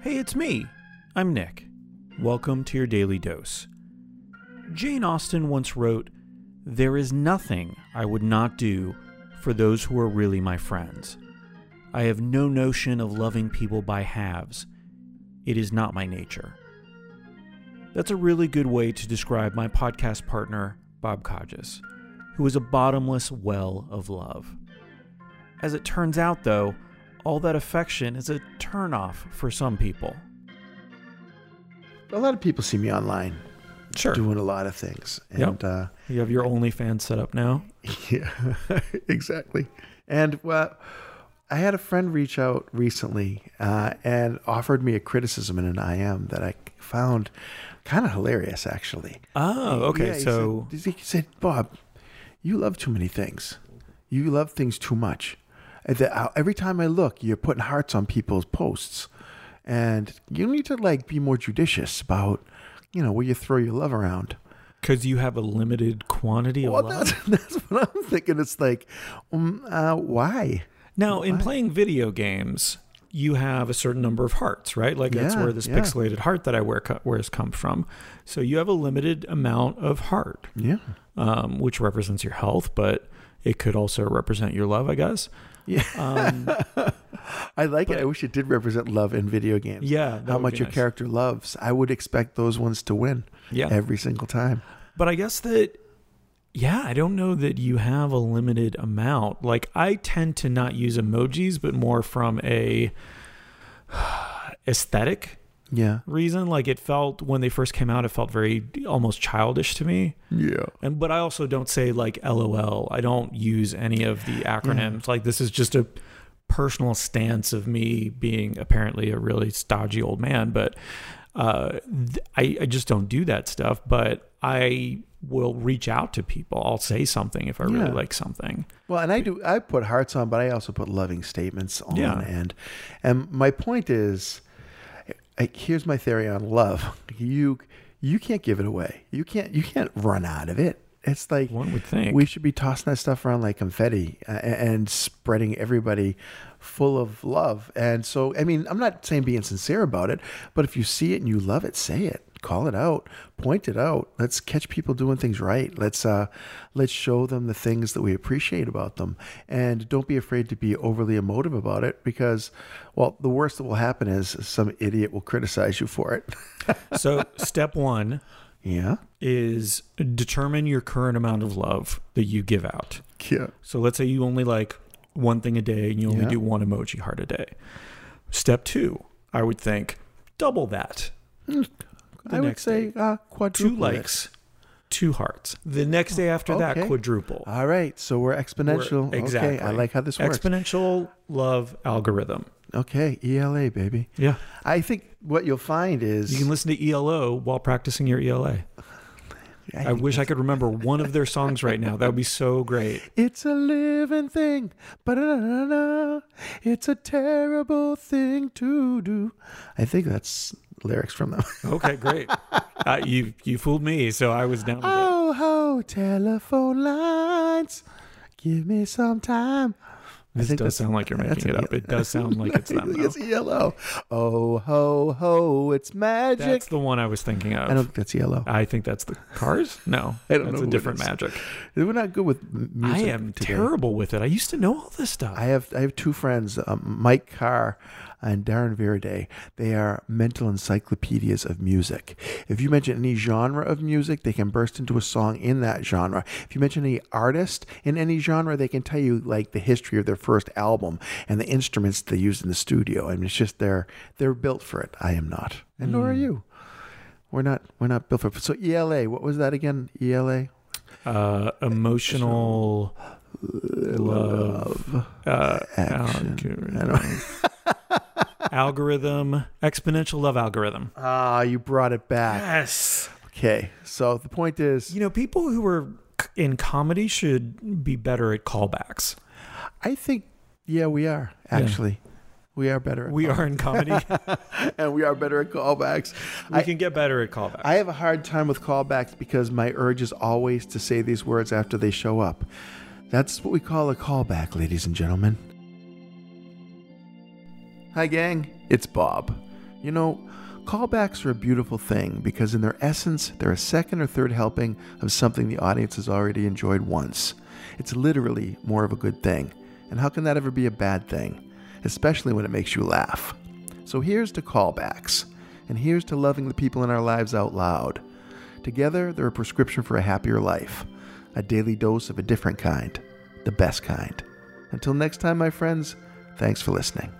Hey, it's me. I'm Nick. Welcome to your daily dose. Jane Austen once wrote, There is nothing I would not do for those who are really my friends. I have no notion of loving people by halves. It is not my nature. That's a really good way to describe my podcast partner, Bob Codges, who is a bottomless well of love. As it turns out, though, all that affection is a turnoff for some people. A lot of people see me online Sure. doing a lot of things. And Yep. uh, You have your OnlyFans set up now. yeah, exactly. And well, I had a friend reach out recently uh, and offered me a criticism in an IM that I found kind of hilarious, actually. Oh, okay. Yeah, he so said, he said, Bob, you love too many things. You love things too much. That, uh, every time I look, you're putting hearts on people's posts, and you need to like be more judicious about, you know, where you throw your love around. because you have a limited quantity of Well, love. that's, that's what I'm thinking. It's like, um, uh, why? Now, in playing video games, you have a certain number of hearts, right? Like that's where this yeah. pixelated heart that I wear wears comes from. So you have a limited amount of heart, Yeah, um, which represents your health, but it could also represent your love, I guess. Yeah. Um, I like it. I wish it did represent love in video games. yeah, how much your nice. character loves. I would expect those ones to win Yeah, every single time. But I guess that, yeah, I don't know that you have a limited amount. Like, I tend to not use emojis, but more from a aesthetic Yeah, reason. Like, it felt when they first came out, it felt very almost childish to me. yeah. And but I also don't say like LOL. I don't use any of the acronyms. Like, this is just a personal stance of me being apparently a really stodgy old man, but uh, th- I, I just don't do that stuff. But I will reach out to people. I'll say something if I really Yeah. like something. Well, and I do. I put hearts on, but I also put loving statements on. Yeah. And and my point is, here's my theory on love. You you can't give it away. You can't you can't run out of it. It's like One would think. we should be tossing that stuff around like confetti uh, and spreading everybody full of love. And so, I mean, I'm not saying being sincere about it, but if you see it and you love it, say it, call it out, point it out. Let's catch people doing things right. Let's uh, let's show them the things that we appreciate about them, and don't be afraid to be overly emotive about it because, well, the worst that will happen is some idiot will criticize you for it. so step one yeah, is determine your current amount of love that you give out. yeah, So let's say you only like one thing a day and you only Yeah. do one emoji heart a day. Step two, I would think double that. I would say uh, Two quadruple it. likes, two hearts. The next day after that, quadruple. All right, so we're exponential. We're- exactly. Okay, I like how this works. Exponential love algorithm. okay, ELA baby. Yeah. I think what you'll find is You can listen to ELO while practicing your ELA. I wish I could remember one of their songs right now. That would be so great. It's a living thing, but it's a terrible thing to do. I think that's lyrics from them. Okay, great. Uh, you you fooled me, so I was down with it. oh ho, telephone lines, give me some time. This think does sound like you're making it up. It does sound like it's them. it's ELO. Oh ho ho, it's magic. That's the one I was thinking of. I don't think that's ELO. I think that's the Cars. No, I don't that's know a different magic. We're not good with music. I am today. terrible with it. I used to know all this stuff. I have I have two friends, um, Mike Carr and Darren Viraday. They are mental encyclopedias of music. If you mention any genre of music, they can burst into a song in that genre. If you mention any artist in any genre, they can tell you like the history of their first album and the instruments they used in the studio. I mean, it's just they're they're built for it. I am not, and nor are you. We're not we're not built for it. So ELA, what was that again? ELA. uh, emotional love, uh, Action. Algorithm, algorithm, exponential love algorithm. Ah, you brought it back. Yes. Okay, so the point is, You know, people who are in comedy should be better at callbacks. I think, yeah, we are actually. We are better. At We are in comedy. and we are better at callbacks. we I, can get better at callbacks. I have a hard time with callbacks because my urge is always to say these words after they show up. That's what we call a callback, ladies and gentlemen. Hi, gang. It's Bob. You know, callbacks are a beautiful thing because, in their essence, they're a second or third helping of something the audience has already enjoyed once. It's literally more of a good thing. And how can that ever be a bad thing? Especially when it makes you laugh. So here's to callbacks, and here's to loving the people in our lives out loud. Together, they're a prescription for a happier life, a daily dose of a different kind, the best kind. Until next time, my friends, thanks for listening.